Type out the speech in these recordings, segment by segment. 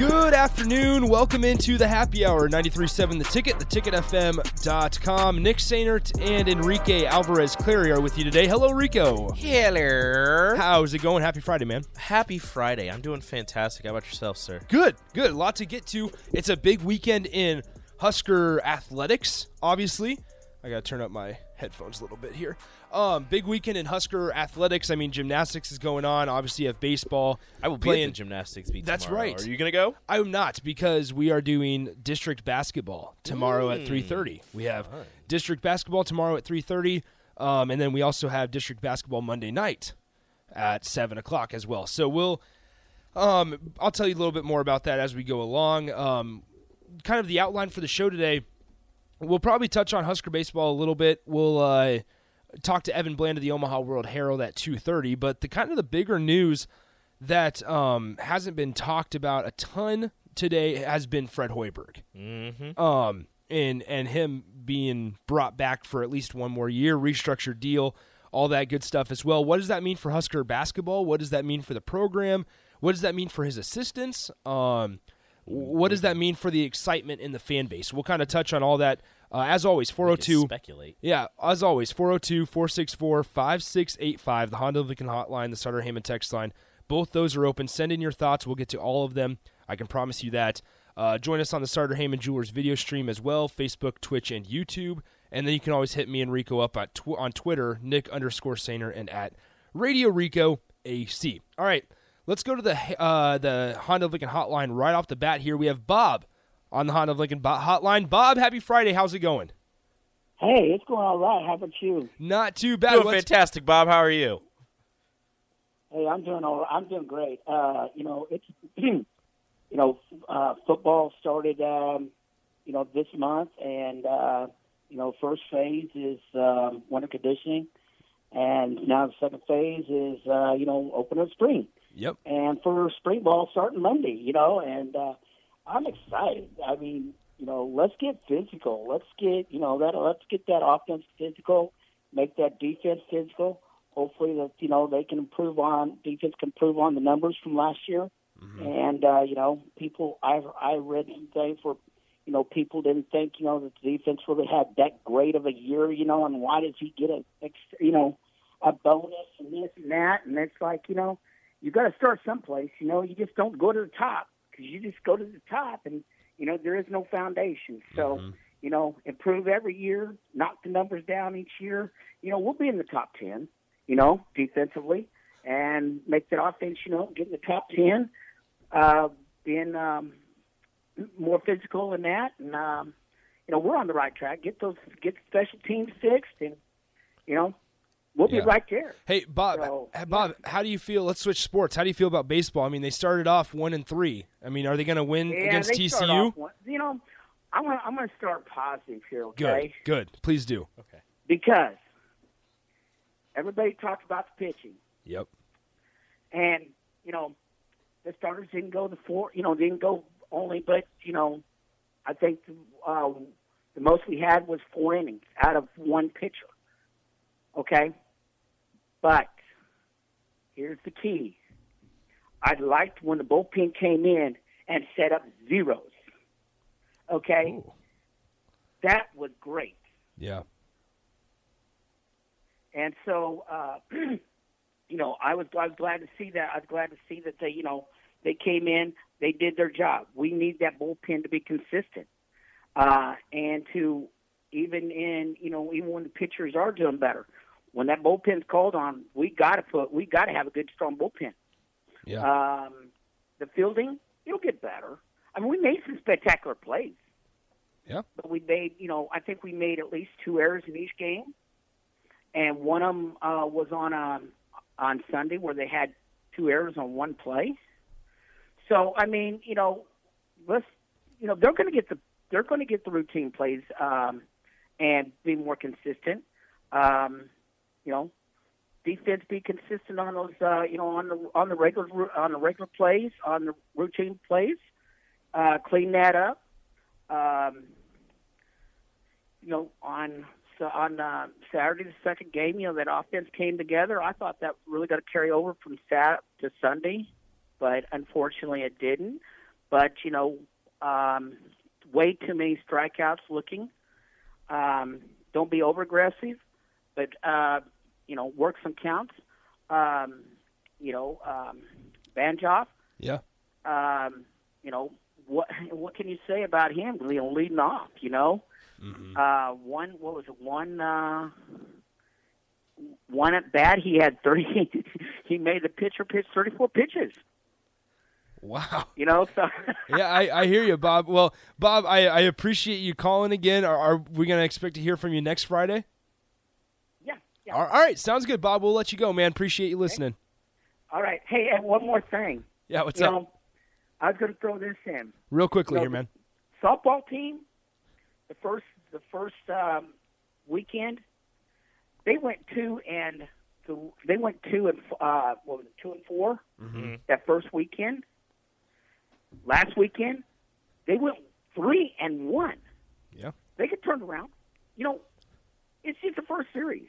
Good afternoon. Welcome into the happy hour 93.7 The Ticket, the theticketfm.com. Nick Sainert and Enrique Alvarez Clary are with you today. Hello, Rico. Hello. How's it going? Happy Friday, man. Happy Friday. I'm doing fantastic. How about yourself, sir? Good, good. A lot to get to. It's a big weekend in Husker athletics, obviously. I got to turn up my headphones a little bit here. Um, big weekend in Husker athletics. I mean, gymnastics is going on. Obviously, you have baseball. I will be playing. gymnastics That's tomorrow. right. Are you going to go? I'm not because we are doing district basketball tomorrow Mm. at 3:30. We have district basketball tomorrow at 3:30, um, and then we also have district basketball Monday night at seven o'clock as well. So we'll, um, I'll tell you a little bit more about that as we go along. Um, kind of the outline for the show today. We'll probably touch on Husker baseball a little bit. We'll uh, talk to Evan Bland of the Omaha World Herald at 2:30. But the kind of the bigger news that um, hasn't been talked about a ton today has been Fred Hoiberg, mm-hmm. um, and and him being brought back for at least one more year, restructured deal, all that good stuff as well. What does that mean for Husker basketball? What does that mean for the program? What does that mean for his assistants? Um, what does that mean for the excitement in the fan base? We'll kind of touch on all that. Uh, as always, 402 Speculate. yeah, as always, 402 464 5685, the Honda Lincoln Hotline, the Sartor Hamann text line. Both those are open. Send in your thoughts. We'll get to all of them. I can promise you that. Uh, join us on the Sartor Hamann Jewelers video stream as well Facebook, Twitch, and YouTube. And then you can always hit me and Rico up at tw- on Twitter, Nick underscore Sainer, and at Radio Rico AC. All right, let's go to the uh, the Honda Lincoln Hotline right off the bat here. We have Bob on the Honda Lincoln Hotline. Bob, happy Friday. How's it going? Hey, it's going all right. How about you? Not too bad. Doing What's- fantastic, Bob. How are you? Hey, I'm doing all. I'm doing great. Uh, you know, it's you know, uh, football started, um, you know, this month, and uh, you know, first phase is um, winter conditioning, and now the second phase is uh, you know, open of spring, Yep. and for spring ball starting Monday. You know, and uh, I'm excited. I mean, you know, let's get physical. Let's get you know that. Let's get that offense physical. Make that defense physical. Hopefully, that you know they can improve on defense can improve on the numbers from last year. And uh, you know, people I I read some things where you know people didn't think you know that the defense really had that great of a year. You know, and why does he get a you know a bonus and this and that? And it's like you know you got to start someplace. You know, you just don't go to the top because you just go to the top and you know there is no foundation. So you know, improve every year, knock the numbers down each year. You know, we'll be in the top ten. You know, defensively, and make that offense. You know, get in the top ten. Uh, being um, more physical than that, and um, you know, we're on the right track. Get those, get the special teams fixed, and you know, we'll Yeah. be right there. Hey Bob, So, h- Bob, how do you feel? Let's switch sports. How do you feel about baseball? I mean, they started off one and three. I mean, are they going to win Yeah, against they start TCU? off one- you know, I'm gonna I'm gonna start positive here, Good, okay? good. Please do. Okay. Because everybody talks about the pitching. Yep. and you know the starters didn't go the four you know didn't go only but you know i think uh, the most we had was four innings out of one pitcher okay but here's the key i liked when the bullpen came in and set up zeros okay Ooh. that was great Yeah. And so, uh, you know, I was I was glad to see that. I was glad to see that they, you know, they came in, they did their job. We need that bullpen to be consistent, uh, and to even in, you know, even when the pitchers are doing better, when that bullpen's called on, we got to put, we got to have a good strong bullpen. Yeah. Um, the fielding, it'll get better. I mean, we made some spectacular plays. Yeah. But we made, you know, I think we made at least two errors in each game, and one of them uh, was on um, on Sunday where they had two errors on one play. So I mean, you know, let's, you know, they're going to get the they're going to get the routine plays um, and be more consistent. Um, you know, defense be consistent on those, uh, you know, on the on the regular on the regular plays, on the routine plays. Uh, clean that up. Um, you know, on so on uh, Saturday, the second game, you know, that offense came together. I thought that really got to carry over from Sat to Sunday, but unfortunately, it didn't. But you know, um, way too many strikeouts looking. Um, don't be over aggressive, but uh, you know, work some counts. Um, you know, um, Banjoff. Yeah. Um, you know, what what can you say about him? You know, leading off. You know, uh, one what was it? One uh, one at bat. He had thirty. he made the pitcher pitch thirty four pitches. Wow. You know, so yeah, I, I hear you, Bob. Well, Bob, I, I appreciate you calling again. Are, are we going to expect to hear from you next Friday? Yeah, yeah. All all right, sounds good, Bob. We'll let you go, man. Appreciate you listening. All right. Hey, and one more thing. Yeah, what's you up? know, I was going to throw this in. Real quickly you know, here, man. Softball team, the first the first um, weekend, they went two and so they went two and uh, what was it, two and 4 Mm-hmm. that first weekend. Last weekend, they went three and one. Yeah. They could turn around. You know, it's just the first series.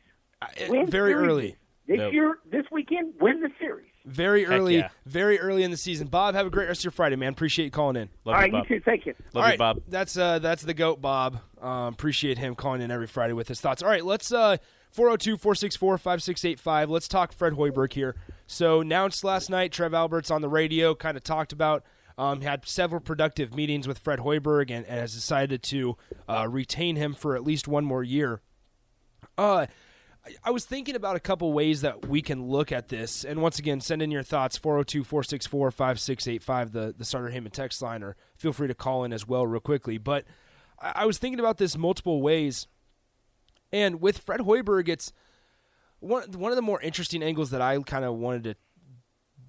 Win very series. early. This Nope. year, this weekend, win the series. Very early, yeah. very early in the season. Bob, have a great rest of your Friday, man. Appreciate you calling in. Love All you, right, Bob. you too. Thank you. Love All you, right, Bob. That's uh, that's the goat, Bob. Um, appreciate him calling in every Friday with his thoughts. All right, let's uh, 402-464-5685. Let's talk Fred Hoiberg here. So announced last night, Trev Alberts on the radio kind of talked about um, had several productive meetings with Fred Hoiberg and, and has decided to uh, retain him for at least one more year. Uh, I- was thinking about a couple ways that we can look at this. And once again, send in your thoughts 402 464 5685, the Sartor Hamann text line, or feel free to call in as well, real quickly. But I, was thinking about this multiple ways. And with Fred Hoiberg, it's one, one of the more interesting angles that I kind of wanted to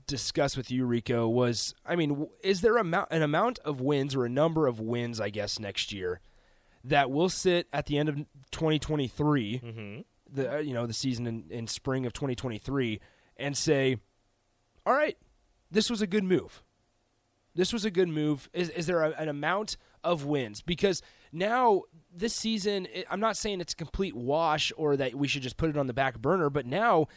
discuss with you, Rico, was I mean, is there amount, an amount of wins or a number of wins, I guess, next year that will sit at the end of 2023, mm-hmm. The uh, you know the season in, in spring of 2023, and say, all right, this was a good move. This was a good move. Is, is there a, an amount of wins? Because now this season, I'm not saying it's a complete wash or that we should just put it on the back burner, but now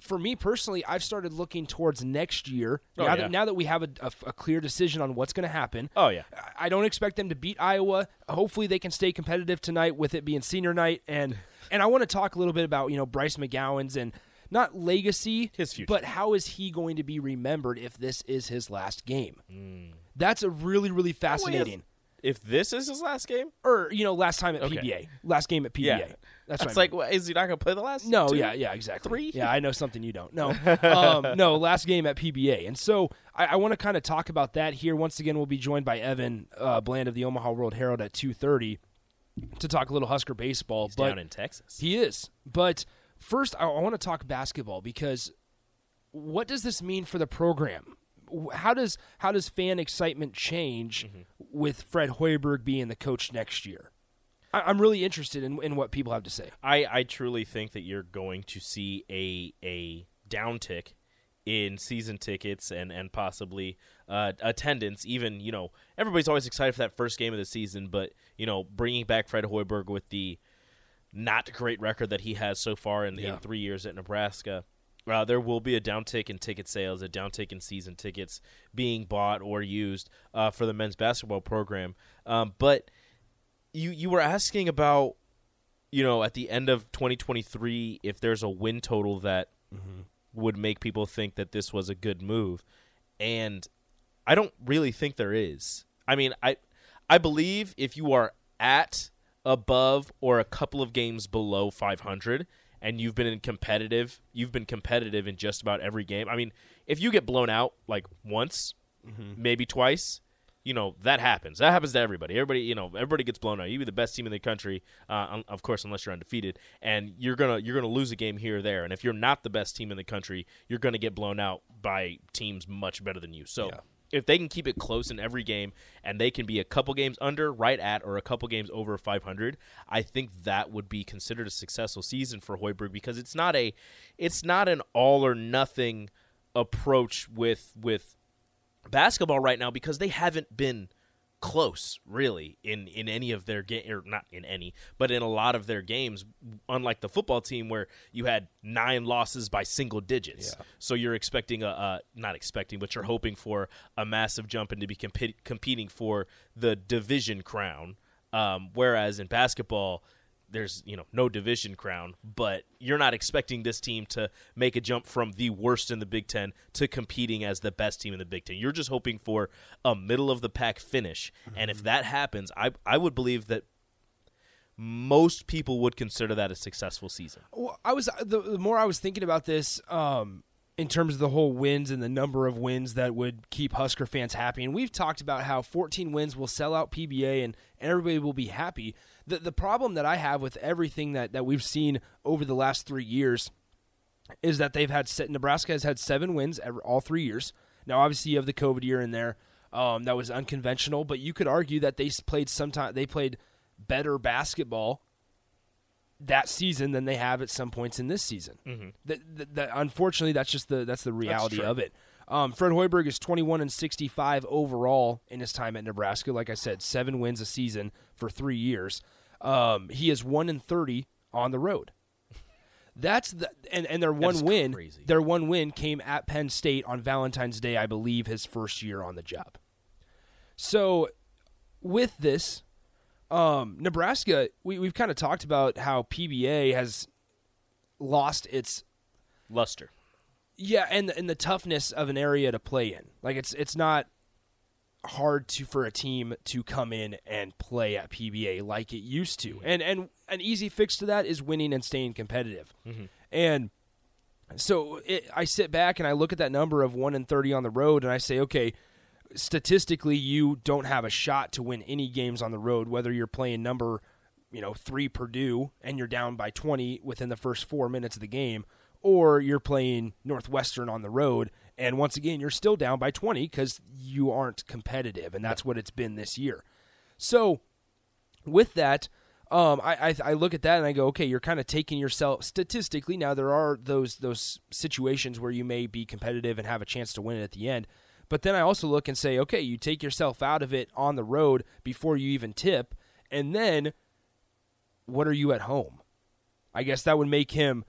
for me personally, I've started looking towards next year. Oh, now, yeah. that, now that we have a, a- a clear decision on what's going to happen. Oh, yeah. I don't expect them to beat Iowa. Hopefully, they can stay competitive tonight with it being senior night. And and I want to talk a little bit about you know Bryce McGowens and not legacy, His future. but how is he going to be remembered if this is his last game? Hmm. That's a really really fascinating. If this is his last game, Or you know, last time at Okay. PBA, last game at PBA. yeah, That's right. It's I like, mean. what, is he not going to play the last? No, two? yeah, yeah, exactly. Three? Yeah, I know something you don't. No, um, no. Last game at PBA, and so I, I want to kind of talk about that here. Once again, we'll be joined by Evan uh, Bland of the Omaha World Herald at two thirty to talk a little Husker baseball. He's but down in Texas. he is. But first, I, I want to talk basketball because what does this mean for the program? How does how does fan excitement change mm-hmm. with Fred Hoiberg being the coach next year? I, I'm really interested in, in what people have to say. I, I truly think that you're going to see a a downtick in season tickets and and possibly uh, attendance. Even you know everybody's always excited for that first game of the season, but you know bringing back Fred Hoiberg with the not great record that he has so far in, Yeah. in three years at Nebraska. Uh, there will be a downtick in ticket sales, a downtick in season tickets being bought or used uh, for the men's basketball program. Um, but you you were asking about you know, at the end of 2023, if there's a win total that would make people think that this was a good move, and I don't really think there is. I mean, I I believe if you are at above or a couple of games below 500 and you've been in competitive, you've been competitive in just about every game. I mean, if you get blown out like once, maybe twice, you know that happens. That happens to everybody. Everybody, you know, everybody gets blown out. You be the best team in the country, uh, un- of course, unless you're undefeated, and you're gonna you're gonna lose a game here or there. And if you're not the best team in the country, you're gonna get blown out by teams much better than you. So. Yeah. If they can keep it close in every game, and they can be a couple games under, right at, or a couple games over 500, I think that would be considered a successful season for Hoiberg because it's not a, it's not an all or nothing approach with with basketball right now because they haven't been close really in in any of their game or not in any but in a lot of their games unlike the football team where you had nine losses by single digits. So you're expecting a uh, not expecting but you're hoping for a massive jump and to be compi- competing for the division crown. Um, whereas in basketball there's you know no division crown, but you're not expecting this team to make a jump from the worst in the Big Ten to competing as the best team in the Big Ten. You're just hoping for a middle of the pack finish, and if that happens, I I would believe that most people would consider that a successful season. Well, I was the, the more I was thinking about this, um, in terms of the whole wins and the number of wins that would keep Husker fans happy. And we've talked about how 14 wins will sell out PBA and everybody will be happy. The the problem that I have with everything that, that we've seen over the last three years is that they've had Nebraska has had seven wins every, all three years. Now, obviously, you have the COVID year in there. Um, that was unconventional, but you could argue that they played sometime they played better basketball that season than they have at some points in this season. Mm-hmm. That, that, that- unfortunately, that's just the that's the reality true. of it. Um, Fred Hoiberg is 21 and 65 overall in his time at Nebraska. Like I said, seven wins a season for three years. Um, he is one and 30 on the road. That's the and and their one win. crazy. Their one win came at Penn State on Valentine's Day, I believe, his first year on the job. So, with this, um, Nebraska, we, we've kind of talked about how PBA has lost its Luster. yeah, and and the toughness of an area to play in. Like it's it's not hard to for a team to come in and play at PBA like it used to. Mm-hmm. And and an easy fix to that is winning and staying competitive. Mm-hmm. And so it, I sit back and I look at that number of 1 and 30 on the road and I say, okay, statistically you don't have a shot to win any games on the road whether you're playing number you know 3 Purdue and you're down by 20 within the first 4 minutes of the game or you're playing Northwestern on the road and once again you're still down by 20 cuz you aren't competitive and that's what it's been this year. So with that, um, I, I I look at that and I go, okay, you're kind of taking yourself statistically. Now there are those those situations where you may be competitive and have a chance to win it at the end, but then I also look and say, okay, you take yourself out of it on the road before you even tip, and then what are you at home? I guess that would make him.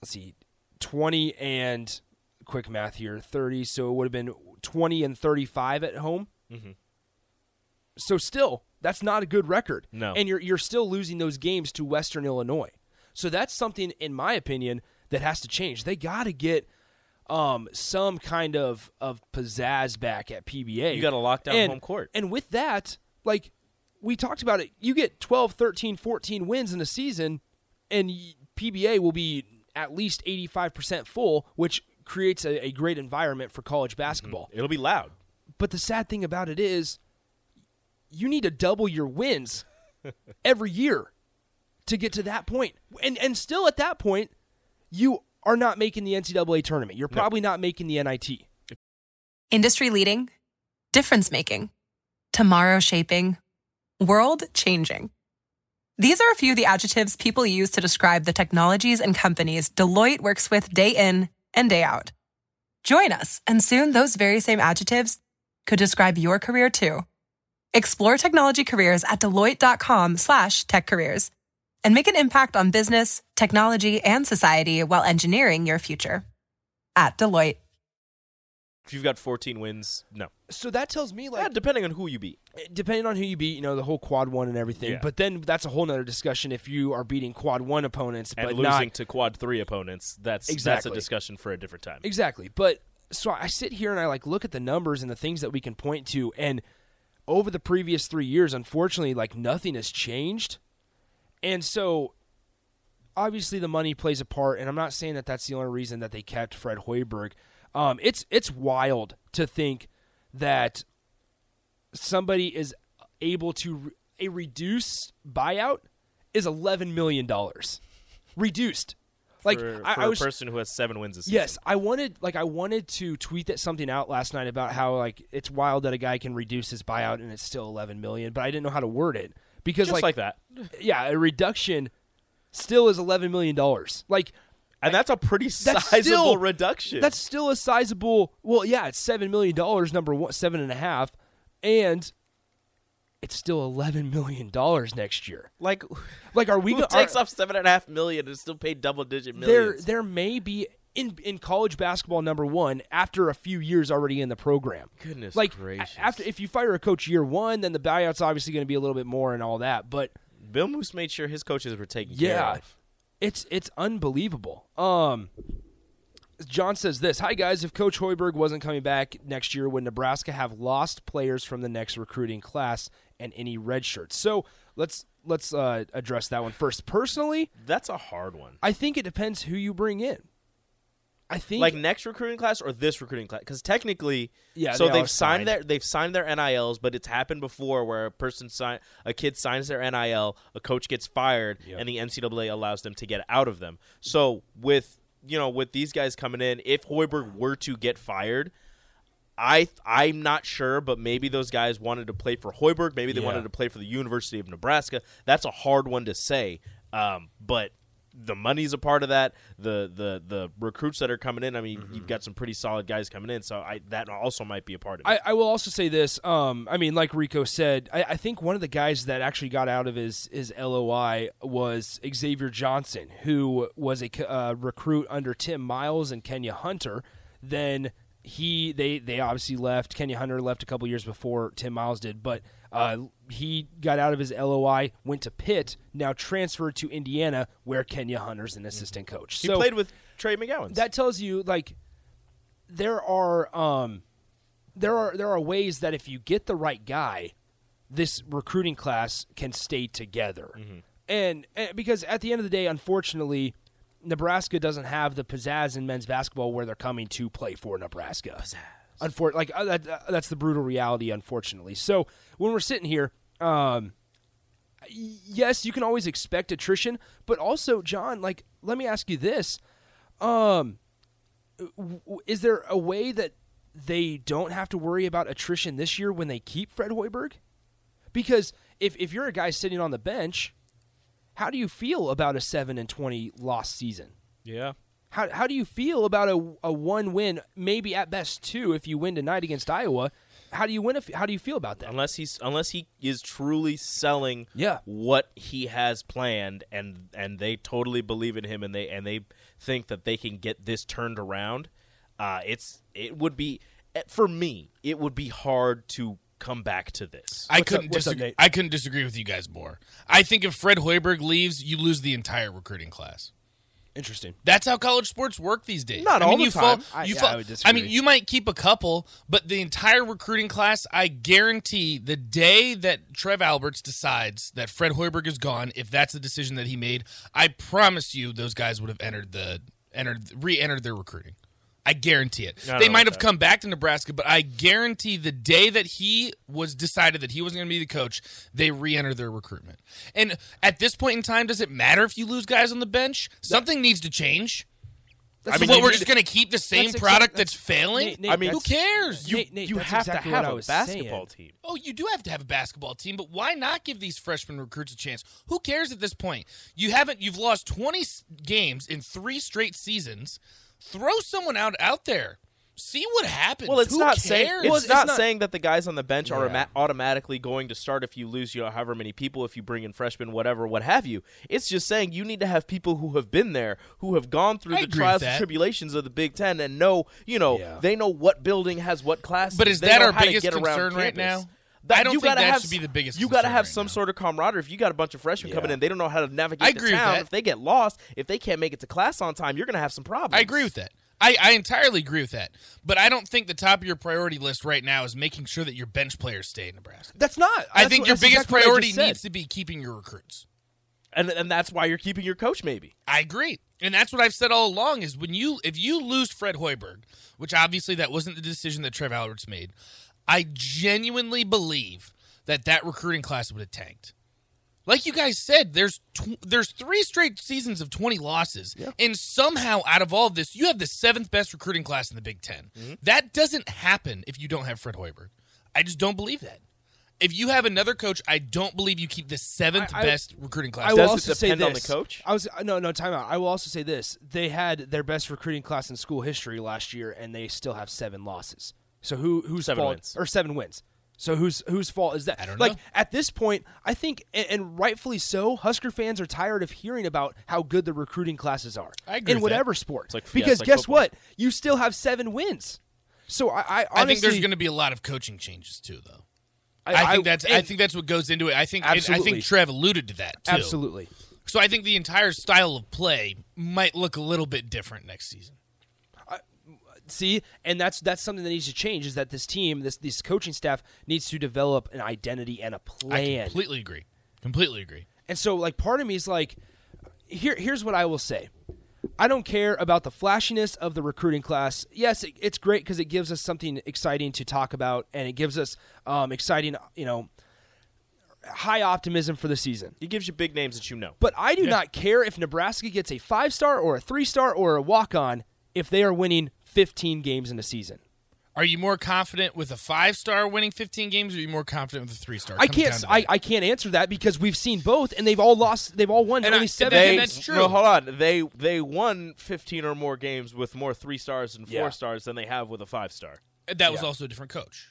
Let's see, twenty and quick math here, thirty. So it would have been twenty and thirty-five at home. So still, that's not a good record. No. And you're you're still losing those games to Western Illinois. So that's something in my opinion that has to change. They got to get um, some kind of of pizzazz back at PBA. You gotta lock down And- home court. And with that, like we talked about it, you get 12, 13, 14 wins in a season and PBA will be at least 85% full, which creates a, a great environment for college mm-hmm. basketball. It'll be loud. But the sad thing about it is, you need to double your wins every year to get to that point. And and still at that point, you are not making the NCAA tournament. You're probably not making the NIT. Industry leading, difference making, tomorrow shaping, world changing. These are a few of the adjectives people use to describe the technologies and companies Deloitte works with day in and day out. Join us, and soon those very same adjectives could describe your career too. Explore technology careers at deloitte.com slash tech careers and make an impact on business, technology, and society while engineering your future. At Deloitte. If you've got 14 wins, no. So that tells me like Yeah, depending on who you beat. Eh, depending on who you beat, you know, the whole quad one and everything. Yeah. But then that's a whole nother discussion if you are beating quad one opponents And but losing not to quad three opponents, that's that's a discussion for a different time. Exactly. But so I sit here and I like look at the numbers and the things that we can point to and over the previous 3 years unfortunately like nothing has changed. And so obviously the money plays a part and I'm not saying that that's the only reason that they kept Fred Hoiberg. Um it's it's wild to think that somebody is able to re- a reduced buyout is eleven million dollars, reduced. Like for, I, for I was a person who has seven wins this season. Yes, I wanted like I wanted to tweet that something out last night about how like it's wild that a guy can reduce his buyout and it's still 11 million, but I didn't know how to word it because just like, that. yeah, a reduction still is 11 million dollars. Like And that's a pretty That's sizable still- reduction. that's still a sizable. Well, yeah, it's seven million dollars. Number one, seven and a half, and it's still 11 million dollars next year. like Like, are we who takes are- off seven and a half million and still paid double digit millions? there there may be in in college basketball number one after a few years already in the program. Goodness like gracious. after if you fire a coach year one, then the buyout's obviously going to be a little bit more and all that. But Bill Moos made sure his coaches were taken care yeah, of. It's it's unbelievable. Um, John says this: Hi guys, if Coach Hoiberg wasn't coming back next year, would Nebraska have lost players from the next recruiting class and any red shirts? So let's let's uh, address that one first. Personally, That's a hard one. I think it depends who you bring in. I think Like next recruiting class or this recruiting class? Because technically, Yeah, So they they've signed signed. their they've signed their NILs, but it's happened before where a person sign a kid signs their NIL, a coach gets fired, and the NCAA allows them to get out of them. So with you know with these guys coming in, if Hoiberg were to get fired. I I'm not sure, but maybe those guys wanted to play for Hoiberg. Maybe they Yeah. wanted to play for the University of Nebraska. That's a hard one to say, um, but the money's a part of that. The the the recruits that are coming in. I mean, Mm-hmm. you've got some pretty solid guys coming in, so I that also might be a part of it. I, I will also say this. Um, I mean, like Rico said, I, I think one of the guys that actually got out of his his LOI was Xavier Johnson, who was a uh, recruit under Tim Miles and Kenya Hunter. Then he they they obviously left. Kenya Hunter left a couple years before Tim Miles did, but uh, he got out of his LOI, went to Pitt, now transferred to Indiana, where Kenya Hunter's an assistant coach. he so played with Trey McGowan. that tells you like there are um there are there are ways that if you get the right guy this recruiting class can stay together and, and because at the end of the day unfortunately Nebraska doesn't have the pizzazz in men's basketball where they're coming to play for Nebraska. Unfor- like uh, that, uh, that's the brutal reality, unfortunately. So when we're sitting here, um, yes, you can always expect attrition, but also, John, like, let me ask you this: um, is there a way that they don't have to worry about attrition this year when they keep Fred Hoiberg? Because if if you're a guy sitting on the bench, how do you feel about a seven and twenty loss season? yeah. How how do you feel about a a one win, maybe at best two, if you win tonight against Iowa? How do you win? If, how do you feel about that? Unless he's unless he is truly selling Yeah. what he has planned and and they totally believe in him and they and they think that they can get this turned around, uh, it's it would be eh, for me it would be hard to come back to this. I What's couldn't up- what's up, disagree. I couldn't disagree with you guys more. I think if Fred Hoiberg leaves, you lose the entire recruiting class. Interesting. That's how college sports work these days. Not I mean, all the you fall- time. I- you yeah, I would I mean, you might keep a couple, but the entire recruiting class, I guarantee, the day that Trev Alberts decides that Fred Hoiberg is gone, if that's the decision that he made, I promise you, those guys would have entered the entered re-entered their recruiting. I guarantee it. I They might have that. come back to Nebraska, but I guarantee the day that he was decided that he wasn't going to be the coach, they re-enter their recruitment. And at this point in time, does it matter if you lose guys on the bench? Something needs to change. I That's mean, what what, we're just going to keep the same That's exact- product that's- that's, failing? Nate, Nate, I mean, who cares? you Nate, Nate, you that's have exactly to have what I a was basketball saying. team. Oh, you do have to have a basketball team, but why not give these freshman recruits a chance? Who cares at this point? You haven't. You've lost twenty games in three straight seasons. Throw someone out out there. See what happens. Well, it's Who not cares? saying it's, Well, it's not, not- saying that the guys on the bench are Yeah. ama- automatically going to start if you lose you know however many people if you bring in freshmen whatever what have you. It's just saying you need to have people who have been there, who have gone through I the trials and tribulations of the Big 10 and know, you know, Yeah. they know what building has what class. But is that our how biggest get around concern right now? That- I don't you think gotta that have should be the biggest You got to have right some now. sort of camaraderie. If you got a bunch of freshmen coming Yeah. in, they don't know how to navigate I the agree with town. that. If they get lost, if they can't make it to class on time, you're going to have some problems. I agree with that. I, I entirely agree with that. But I don't think the top of your priority list right now is making sure that your bench players stay in Nebraska. That's not. I that's think what- your biggest exactly priority needs to be keeping your recruits. And and that's why you're keeping your coach maybe. I agree. And that's what I've said all along is when you if you lose Fred Hoiberg, which obviously that wasn't the decision that Trev Alberts made, I genuinely believe that that recruiting class would have tanked. Like you guys said, there's tw- there's three straight seasons of 20 losses, and somehow out of all of this, you have the seventh best recruiting class in the Big 10 Mm-hmm. That doesn't happen if you don't have Fred Hoiberg. I just don't believe that. If you have another coach, I don't believe you keep the seventh I- I- best recruiting class. I will Does it also say depend on the coach? I was no no time out. I will also say this: they had their best recruiting class in school history last year, and they still have seven losses. So who whose Seven fault wins. or seven wins? So whose whose fault is that? I don't like know. at this point, I think, and, and rightfully so, Husker fans are tired of hearing about how good the recruiting classes are I agree in with that. whatever sport. like- yeah, because it's like guess football. what? You still have seven wins. So I, I honestly, I think there's going to be a lot of coaching changes too, though. I, think that's I think that's what goes into it. I think and I think Trev alluded to that too. absolutely. So I think the entire style of play might look a little bit different next season. See, and that's that's something that needs to change. Is that this team, this this coaching staff needs to develop an identity and a plan. I completely agree. Completely agree. and so, like, part of me is like, here here's what I will say. I don't care about the flashiness of the recruiting class. Yes, it, it's great because it gives us something exciting to talk about, and it gives us um, exciting, you know, high optimism for the season. It gives you big names that you know. But I do not care if Nebraska gets a five star or a three star or a walk on if they are winning 15 games in a season. Are you more confident with a five star winning 15 games, or are you more confident with a three star? I can't. I, I can't answer that because we've seen both, and they've all lost. They've all won And only I- seven. they, games. that's true. No, hold on. They they won 15 or more games with more three stars and four Yeah. stars than they have with a five star. that was Yeah. also a different coach.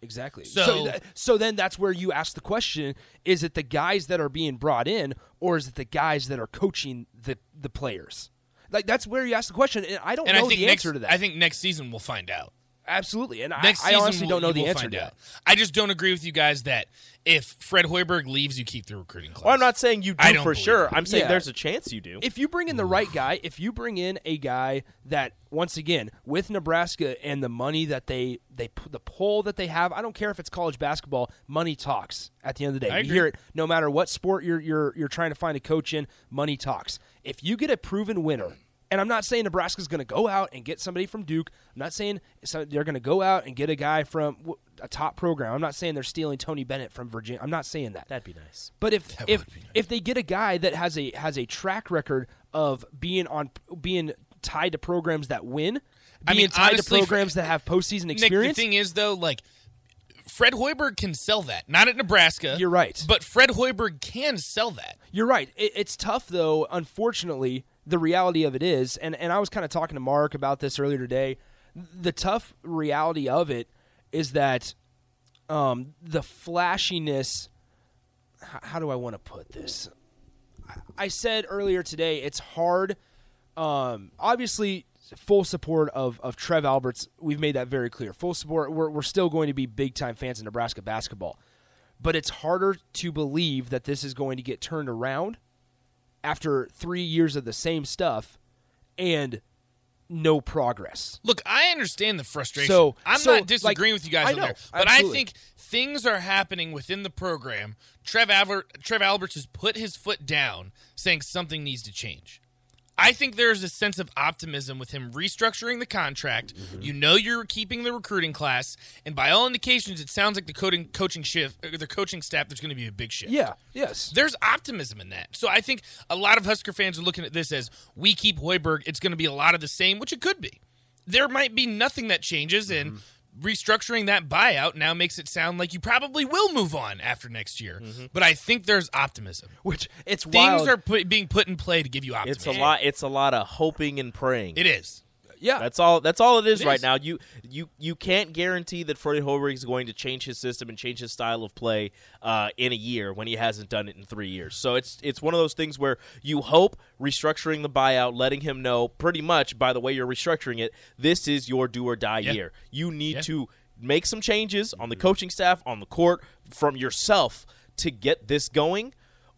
Exactly. So- So, th- so then that's where you ask the question: Is it the guys that are being brought in, or is it the guys that are coaching the the players? Like that's where you ask the question, and I don't And know I think the next, answer to that. I think next season we'll find out. absolutely, and Next I, I honestly we'll, don't know the answer find to that. I just don't agree with you guys that if Fred Hoiberg leaves, you keep the recruiting class. Well, I'm not saying you do I don't for sure. it. I'm saying Yeah. there's a chance you do. If you bring in the right guy, if you bring in a guy that once again with Nebraska and the money that they they the pull that they have, I don't care if it's college basketball, money talks. At the end of the day, I you hear it no matter what sport you're you're you're trying to find a coach in, money talks. If you get a proven winner, and I'm not saying Nebraska's going to go out and get somebody from Duke. I'm not saying they're going to go out and get a guy from a top program. I'm not saying they're stealing Tony Bennett from Virginia. I'm not saying that. That'd be nice. But if That if nice. if they get a guy that has a has a track record of being on being tied to programs that win, being I mean, tied honestly, to programs that have postseason Nick, experience, the thing is though, like Fred Hoiberg can sell that. Not at Nebraska. You're right. But Fred Hoiberg can sell that. You're right. It, it's tough though. Unfortunately, the reality of it is, and and I was kind of talking to Mark about this earlier today. The tough reality of it is that um, the flashiness. How do I want to put this? I- I said earlier today it's hard. Um, obviously, full support of, of Trev Alberts. We've made that very clear. Full support. We're, we're still going to be big time fans of Nebraska basketball. But it's harder to believe that this is going to get turned around after three years of the same stuff and no progress. Look, I understand the frustration. So- I'm so, not disagreeing like, with you guys know, there, but I think things are happening within the program. Trev Albert, Trev Alberts has put his foot down, saying something needs to change. I think there's a sense of optimism with him restructuring the contract. Mm-hmm. You know you're keeping the recruiting class, and by all indications, it sounds like the coaching coaching shift, or the coaching staff. There's going to be a big shift. Yeah, yes. There's optimism in that. So I think a lot of Husker fans are looking at this as we keep Hoiberg, it's going to be a lot of the same, which it could be. There might be nothing that changes, and restructuring that buyout now makes it sound like you probably will move on after next year. Mm-hmm. But I think there's optimism. Which it's Things wild. are put, being put in play to give you optimism. It's a lot. It's a lot of hoping and praying. It is. Yeah. That's all. That's all it is It right is. now. You you you can't guarantee that Freddie Hoiberg is going to change his system and change his style of play uh, in a year when he hasn't done it in three years. So it's it's one of those things where you hope restructuring the buyout, letting him know pretty much by the way you're restructuring it, this is your do or die Yeah. year. You need Yeah. to make some changes on the coaching staff, on the court, from yourself to get this going.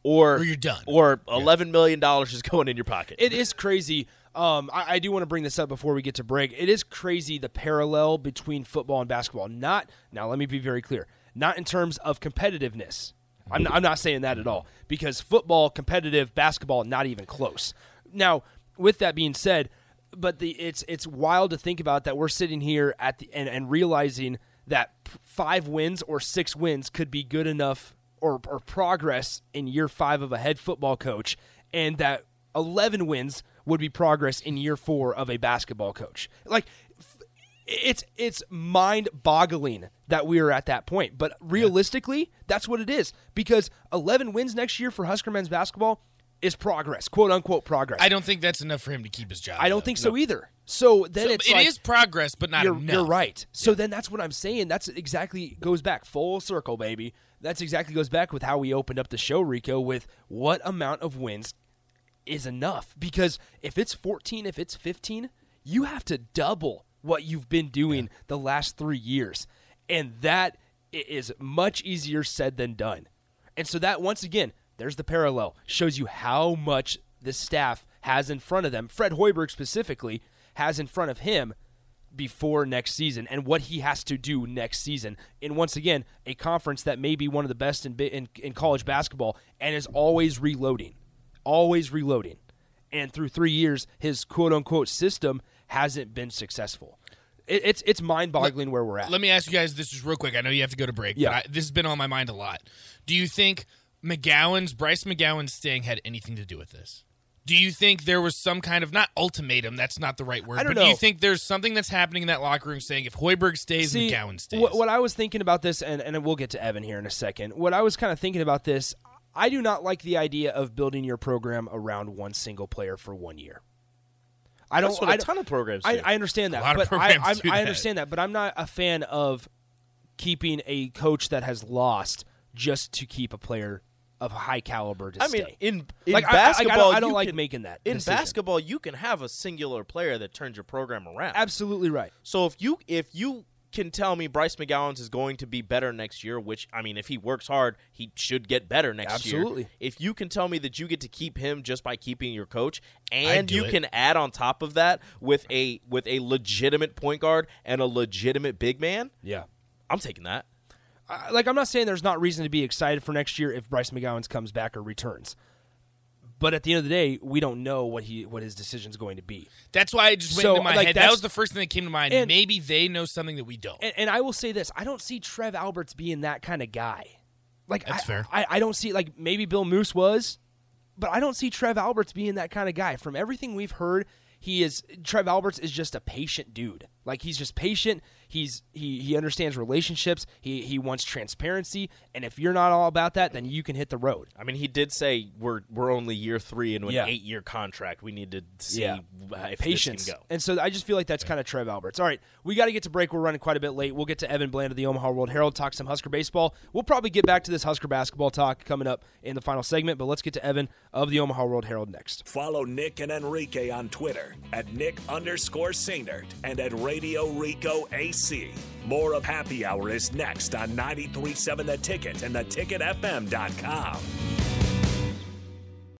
Or, Or you're done. Or eleven million dollars is going in your pocket. it is crazy. Um, I, I do want to bring this up before we get to break. It is crazy the parallel between football and basketball. Not now. Let me be very clear. Not in terms of competitiveness. I'm not, I'm not saying that at all because football competitive, basketball not even close. Now, with that being said, but the it's it's wild to think about that we're sitting here at the and, and realizing that five wins or six wins could be good enough or, or progress in year five of a head football coach, and that 11 wins would be progress in year four of a basketball coach. Like, it's it's mind boggling that we are at that point. But realistically, that's what it is because 11 wins next year for Husker men's basketball is progress, quote unquote progress. I don't think that's enough for him to keep his job. I don't though. think so either. So then So it's it like, is progress, but not you're, enough. you're right. So then that's what I'm saying. That's exactly goes back full circle, baby. That's exactly goes back with how we opened up the show, Rico, with what amount of wins is enough. Because if it's 14, if it's 15, you have to double what you've been doing the last three years. And that is much easier said than done. And so that, once again, there's the parallel. Shows you how much the staff has in front of them. Fred Hoiberg specifically has in front of him before next season and what he has to do next season And once again a conference that may be one of the best in, in, in college basketball and is always reloading always reloading and through three years his quote-unquote system hasn't been successful it, it's it's mind-boggling where we're at Let me ask you guys this is real quick. I know you have to go to break, Yeah. but I, this has been on my mind a lot. Do you think McGowens Bryce McGowens staying had anything to do with this? Do you think there was some kind of not ultimatum? That's not the right word. I don't but do you think there's something that's happening in that locker room saying if Hoiberg stays, See, McGowan stays? What, what I was thinking about this, and, and we'll get to Evan here in a second. What I was kind of thinking about this, I do not like the idea of building your program around one single player for one year. I don't. That's what I a ton of programs I. I understand that, lot of but I, programs I, do I understand that, but I'm not a fan of keeping a coach that has lost just to keep a player of high caliber to I mean, in in Like, I- I- I basketball, don't- I don't like can- making that In decision. basketball, you can have a singular player that turns your program around. Absolutely right. So if you if you can tell me Bryce McGowens is going to be better next year, which I mean, if he works hard, he should get better next year. Absolutely. If you can tell me that you get to keep him just by keeping your coach, and you it. can add on top of that with a with a legitimate point guard and a legitimate big man, Yeah. I'm taking that. I- like I'm not saying there's not reason to be excited for next year if Bryce McGowens comes back or returns. But at the end of the day, we don't know what he what his decision's going to be. that's why I just went So, into my like, head. That was the first thing that came to mind. And- Maybe they know something that we don't. And, and I will say this: I don't see Trev Alberts being that kind of guy. Like That's I, fair. I, I don't see like maybe Bill Moos was, but I don't see Trev Alberts being that kind of guy. From everything we've heard, he is Trev Alberts is just a patient dude. Like he's just patient. He's he he understands relationships. He he wants transparency. And if you're not all about that, then you can hit the road. I mean, he did say we're we're only year three into an Yeah. eight year contract. We need to see Yeah. if patience. this can go. And so I just feel like that's kind of Trev Alberts. All right, we got to get to break. We're running quite a bit late. We'll get to Evan Bland of the Omaha World Herald, talk some Husker baseball. We'll probably get back to this Husker basketball talk coming up in the final segment, but let's get to Evan of the Omaha World Herald next. Follow Nick and Enrique on Twitter at Nick underscore Sainert and at Radio Rico AC. More of Happy Hour is next on 937 The Ticket and theticketfm.com.